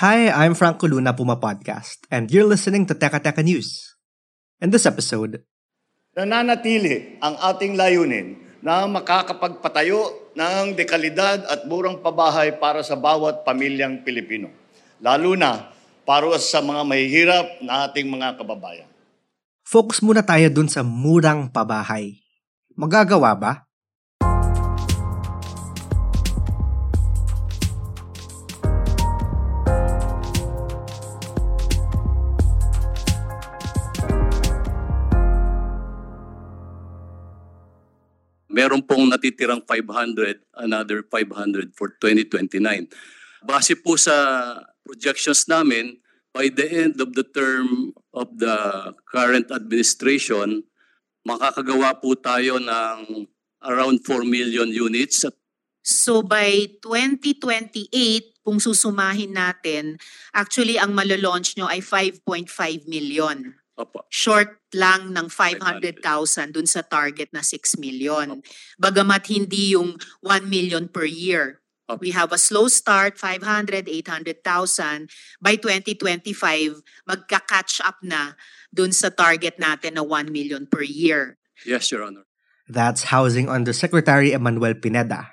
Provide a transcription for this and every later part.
Hi, I'm Franco Luna, Puma Podcast, and you're listening to Teka Teka News. In this episode, nananatili ang ating layunin na makakapagpatayo ng dekalidad at murang pabahay para sa bawat pamilyang Pilipino. Lalo na para sa mga mahihirap na ating mga kababayan. focus muna tayo dun sa murang pabahay. Magagawa ba? Meron pong natitirang 500, another 500 for 2029. Base po sa projections namin, by the end of the term of the current administration, makakagawa po tayo ng around 4 million units. So by 2028, kung susumahin natin, actually ang malalaunch nyo ay 5.5 million. Opo. Short lang ng 500,000 dun sa target na 6 million. Bagamat hindi yung 1 million per year. Opo. We have a slow start, 500, 800,000. By 2025, magka-catch up na dun sa target natin na 1 million per year. Yes, Your Honor. That's Housing Undersecretary Emmanuel Pineda.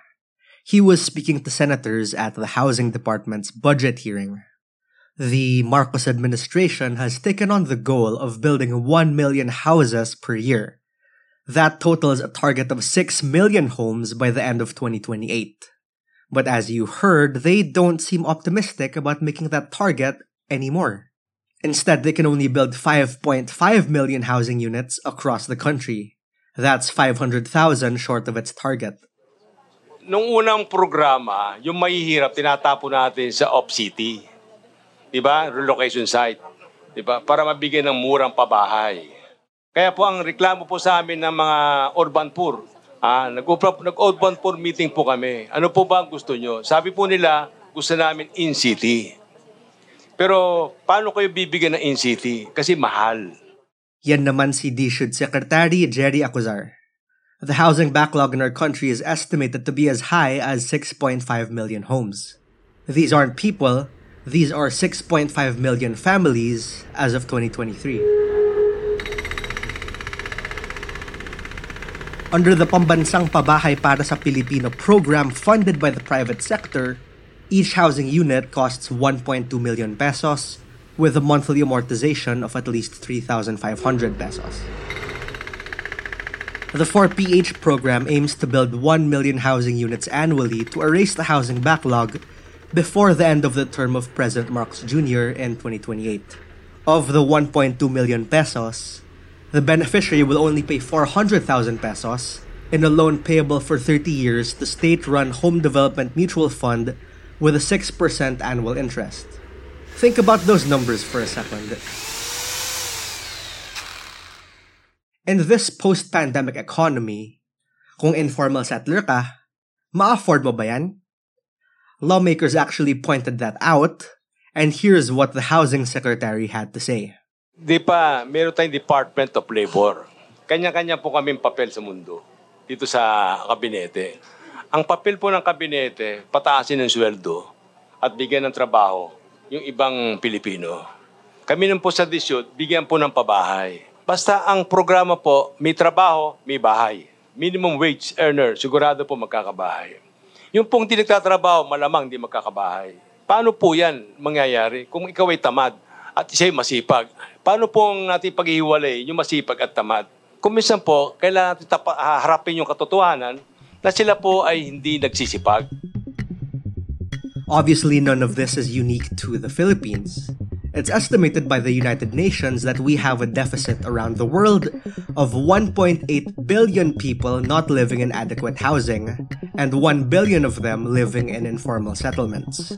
He was speaking to senators at the Housing Department's budget hearing. The Marcos administration has taken on the goal of building 1 million houses per year. That totals a target of 6 million homes by the end of 2028. But as you heard, they don't seem optimistic about making that target anymore. Instead, they can only build 5.5 million housing units across the country. That's 500,000 short of its target. Nung unang programa, yung mahihirap, tinatapo natin sa Op City. Di ba? Relocation site. Di ba? Para mabigyan ng murang pabahay. Kaya po ang reklamo po sa amin ng mga urban poor, ah, nag-urban nag-urban poor meeting po kami. Ano po ba ang gusto nyo? Sabi po nila, gusto namin in-city. Pero paano kayo bibigyan ng in-city? Kasi mahal. Yan naman si DSHUD Secretary Jerry Acuzar. The housing backlog in our country is estimated to be as high as 6.5 million homes. These aren't people, these are 6.5 million families as of 2023. Under the Pambansang Pabahay para sa Pilipino program funded by the private sector, each housing unit costs 1.2 million pesos with a monthly amortization of at least 3,500 pesos. The 4PH program aims to build 1 million housing units annually to erase the housing backlog before the end of the term of President Marcos Jr. in 2028. Of the 1.2 million pesos, the beneficiary will only pay 400,000 pesos in a loan payable for 30 years to state-run Home Development Mutual Fund with a 6% annual interest. Think about those numbers for a second. In this post-pandemic economy, kung informal settler ka, ma-afford mo ba yan? Lawmakers actually pointed that out, and here's what the housing secretary had to say. Di pa, meron tayong Department of Labor. Kanya-kanya po kaming papel sa mundo dito sa kabinete. Ang papel po ng kabinete, pataasin ng sweldo at bigyan ng trabaho yung ibang Pilipino. Kami nun po sa disyot, bigyan po ng pabahay. Basta ang programa po, may trabaho, may bahay. Minimum wage earner, sigurado po magkakabahay. Yung pong di nagtatrabaho, malamang di magkakabahay. Paano po yan mangyayari kung ikaw ay tamad at siya'y masipag? Paano pong natin paghihiwalay yung masipag at tamad? Kung minsan po, kailangan natin tapa- harapin yung katotohanan na sila po ay hindi nagsisipag. Obviously, none of this is unique to the Philippines. It's estimated by the United Nations that we have a deficit around the world of 1.8 billion people not living in adequate housing, and 1 billion of them living in informal settlements.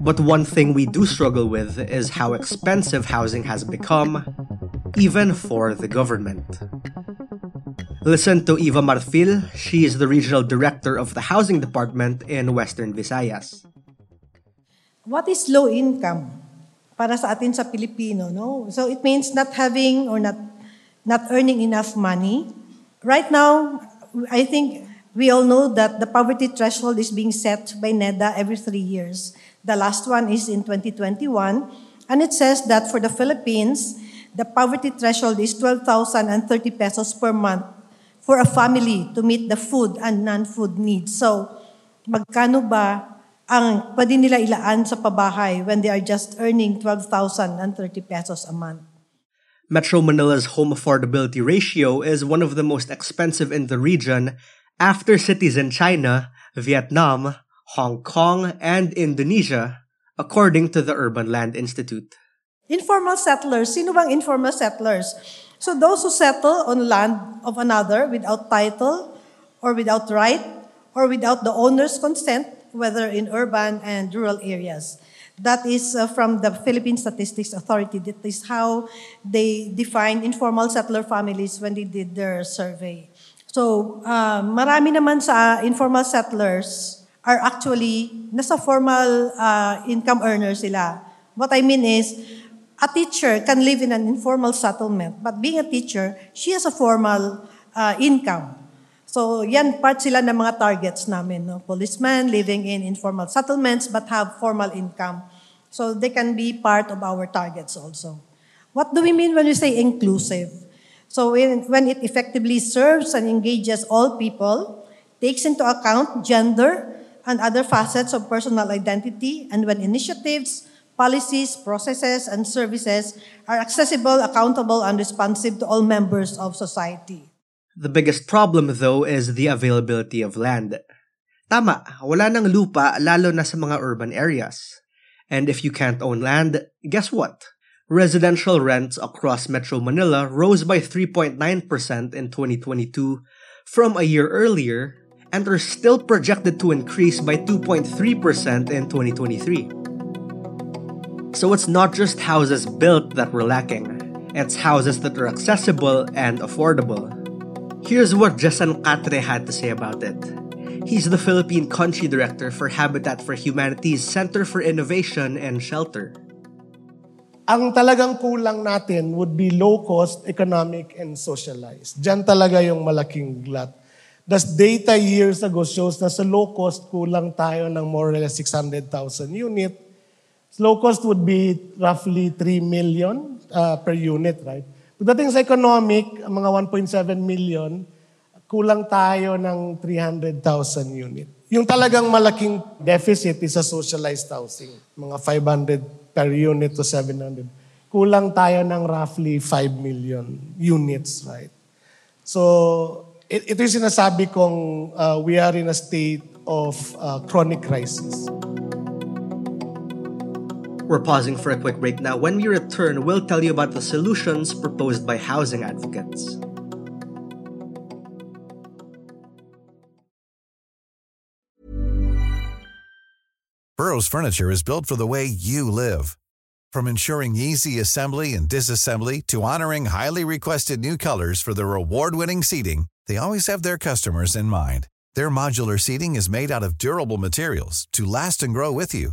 But one thing we do struggle with is how expensive housing has become, even for the government. Listen to Eva Marfil. She is the regional director of the housing department in Western Visayas. What is low income? Para sa atin sa Pilipino, no? So it means not having or not not earning enough money. Right now, I think we all know that the poverty threshold is being set by NEDA every three years. The last one is in 2021, and it says that for the Philippines, the poverty threshold is 12,030 pesos per month for a family to meet the food and non-food needs. So, magkano ba ang pwede nila ilaan sa pabahay when they are just earning 12,030 pesos a month. Metro Manila's home affordability ratio is one of the most expensive in the region after cities in China, Vietnam, Hong Kong, and Indonesia, according to the Urban Land Institute. Informal settlers, sino bang informal settlers? So those who settle on land of another without title or without right or without the owner's consent whether in urban and rural areas. That is uh, from the Philippine Statistics Authority. That is how they define informal settler families when they did their survey. So, uh, marami naman sa informal settlers are actually nasa formal uh, income earners sila. What I mean is, a teacher can live in an informal settlement, but being a teacher, she has a formal uh, income. So yan, part sila ng mga targets namin. No? Policemen living in informal settlements but have formal income. So they can be part of our targets also. What do we mean when we say inclusive? So when it effectively serves and engages all people, takes into account gender and other facets of personal identity, and when initiatives, policies, processes, and services are accessible, accountable, and responsive to all members of society. The biggest problem though is the availability of land. Tama, wala nang lupa lalo na sa mga urban areas. And if you can't own land, guess what? Residential rents across Metro Manila rose by 3.9% in 2022 from a year earlier and are still projected to increase by 2.3% in 2023. So it's not just houses built that we're lacking, it's houses that are accessible and affordable. Here's what Jason Catre had to say about it. He's the Philippine Country Director for Habitat for Humanity's Center for Innovation and Shelter. Ang talagang kulang natin would be low-cost, economic, and socialized. Diyan talaga yung malaking glut. The data years ago shows na sa low-cost, kulang tayo ng more or less 600,000 unit. Low-cost would be roughly 3 million uh, per unit, right? Pagdating sa economic, mga 1.7 million, kulang tayo ng 300,000 unit. Yung talagang malaking deficit is sa socialized housing, mga 500 per unit to 700. Kulang tayo ng roughly 5 million units, right? So, ito yung sinasabi kong uh, we are in a state of uh, chronic crisis. We're pausing for a quick break now. When we return, we'll tell you about the solutions proposed by housing advocates. Burrow's furniture is built for the way you live. From ensuring easy assembly and disassembly to honoring highly requested new colors for their award-winning seating, they always have their customers in mind. Their modular seating is made out of durable materials to last and grow with you.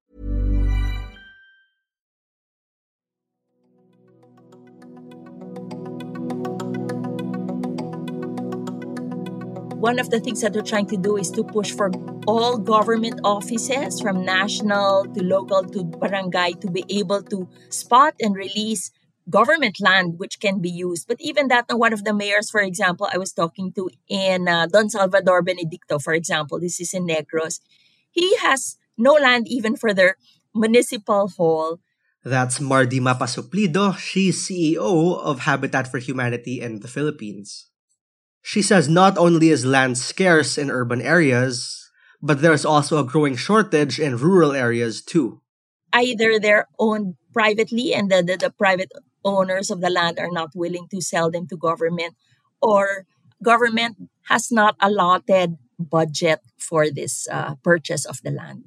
One of the things that we're trying to do is to push for all government offices from national to local to barangay to be able to spot and release government land which can be used. But even that, one of the mayors, for example, I was talking to in uh, Don Salvador Benedicto, for example, this is in Negros, he has no land even for their municipal hall. That's Mardy Mapasuplido. She's CEO of Habitat for Humanity in the Philippines. She says not only is land scarce in urban areas, but there's also a growing shortage in rural areas too. Either they're owned privately and the, the, the private owners of the land are not willing to sell them to government, or government has not allotted budget for this uh, purchase of the land.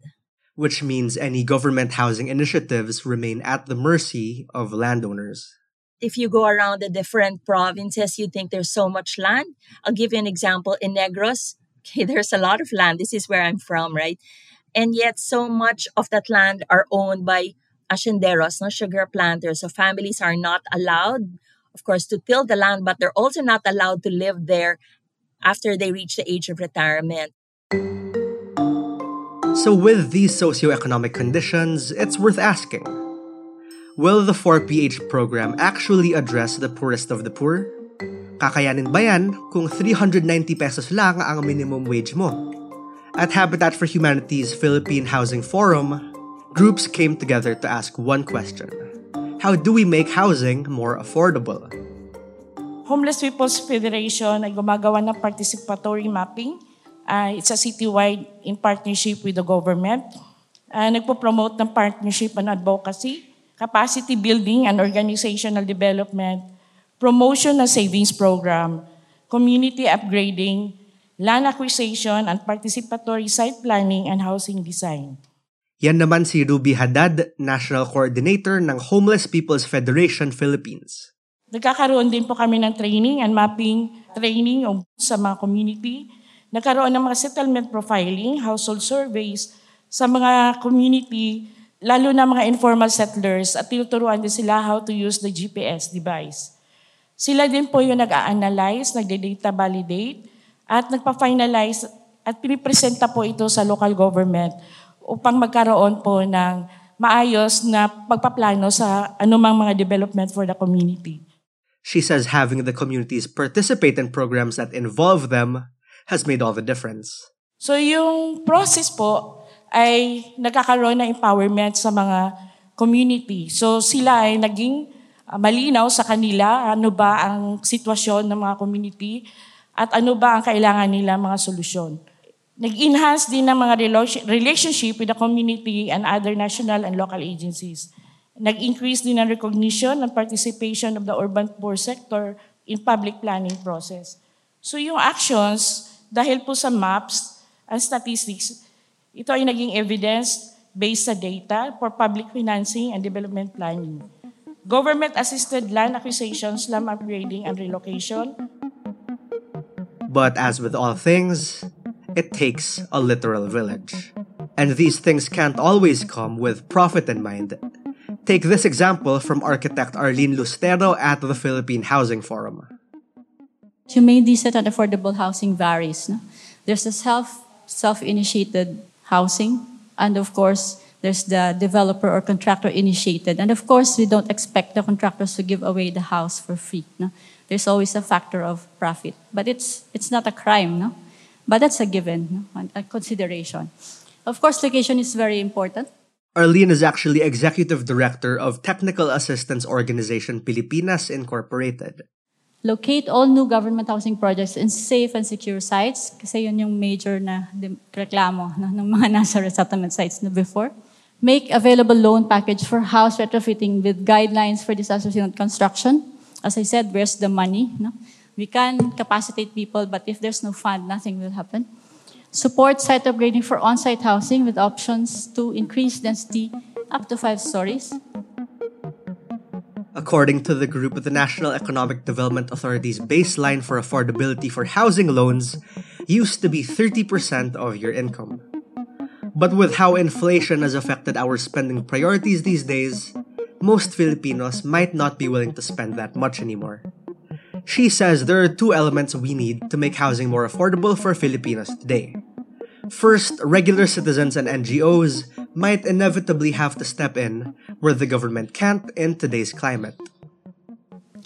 Which means any government housing initiatives remain at the mercy of landowners if you go around the different provinces, you think there's so much land. I'll give you an example. In Negros, okay, there's a lot of land. This is where I'm from, right? And yet, so much of that land are owned by hacenderos, no sugar planters. So families are not allowed, of course, to till the land, but they're also not allowed to live there after they reach the age of retirement. So, with these socioeconomic conditions, it's worth asking Will the 4PH program actually address the poorest of the poor? Kakayanin ba yan kung 390 pesos lang ang minimum wage mo? At Habitat for Humanity's Philippine Housing Forum, groups came together to ask one question. How do we make housing more affordable? Homeless People's Federation ay gumagawa ng participatory mapping. Uh, it's a citywide in partnership with the government. Uh, nagpo-promote ng partnership and advocacy capacity building and organizational development, promotion ng savings program, community upgrading, land acquisition and participatory site planning and housing design. Yan naman si Ruby Haddad, National Coordinator ng Homeless People's Federation Philippines. Nagkakaroon din po kami ng training and mapping training sa mga community. Nagkaroon ng mga settlement profiling, household surveys sa mga community lalo na mga informal settlers at tinuturuan din sila how to use the GPS device. Sila din po yung nag-a-analyze, nagde-data validate, at nagpa-finalize at pinipresenta po ito sa local government upang magkaroon po ng maayos na pagpaplano sa anumang mga development for the community. She says having the communities participate in programs that involve them has made all the difference. So yung process po, ay nagkakaroon ng empowerment sa mga community. So sila ay naging uh, malinaw sa kanila ano ba ang sitwasyon ng mga community at ano ba ang kailangan nila mga solusyon. Nag-enhance din ng mga relationship with the community and other national and local agencies. Nag-increase din ng recognition and participation of the urban poor sector in public planning process. So yung actions, dahil po sa maps and statistics, ito ay naging evidence based sa data for public financing and development planning. Government-assisted land acquisition, slum upgrading, and relocation. But as with all things, it takes a literal village. And these things can't always come with profit in mind. Take this example from architect Arlene Lusterio at the Philippine Housing Forum. Humane, decent, and affordable housing varies. No? There's a self self-initiated housing. And of course, there's the developer or contractor initiated. And of course, we don't expect the contractors to give away the house for free. No? There's always a factor of profit. But it's, it's not a crime, no? But that's a given, no? a consideration. Of course, location is very important. Arlene is actually executive director of technical assistance organization Pilipinas Incorporated. Locate all new government housing projects in safe and secure sites kasi yun yung major na reklamo no, ng mga nasa resettlement sites na before. Make available loan package for house retrofitting with guidelines for disaster construction. As I said, where's the money? No? We can capacitate people, but if there's no fund, nothing will happen. Support site upgrading for on-site housing with options to increase density up to five stories. According to the group, of the National Economic Development Authority's baseline for affordability for housing loans used to be 30% of your income. But with how inflation has affected our spending priorities these days, most Filipinos might not be willing to spend that much anymore. She says there are two elements we need to make housing more affordable for Filipinos today. First, regular citizens and NGOs might inevitably have to step in where the government can't in today's climate.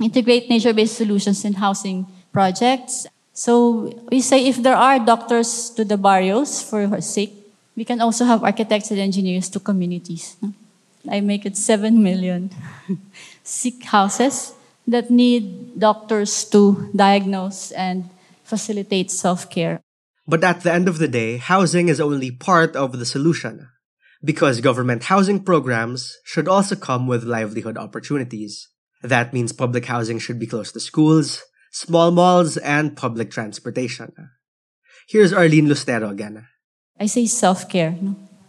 Integrate nature-based solutions in housing projects. So we say if there are doctors to the barrios for sick, we can also have architects and engineers to communities. I make it 7 million sick houses that need doctors to diagnose and facilitate self-care. But at the end of the day, housing is only part of the solution. Because government housing programs should also come with livelihood opportunities. That means public housing should be close to schools, small malls, and public transportation. Here's Arlene Lusterio again. I say self-care.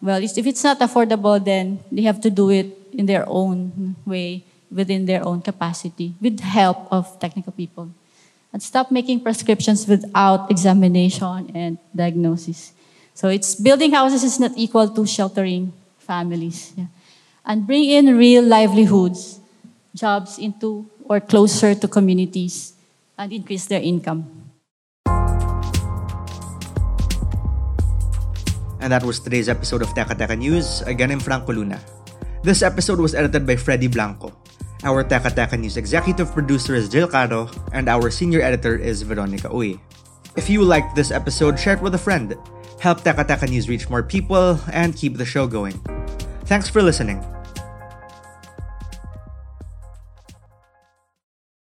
Well, if it's not affordable, then they have to do it in their own way, within their own capacity, with help of technical people. And stop making prescriptions without examination and diagnosis. So it's building houses is not equal to sheltering families. Yeah. And bring in real livelihoods, jobs into or closer to communities and increase their income. And that was today's episode of Teka Teka News. Again, I'm Franco Luna. This episode was edited by Freddy Blanco. Our Teka Teka News executive producer is Jill Caro, and our senior editor is Veronica Uy. If you liked this episode, share it with a friend. Help Teka Teka News reach more people and keep the show going. Thanks for listening.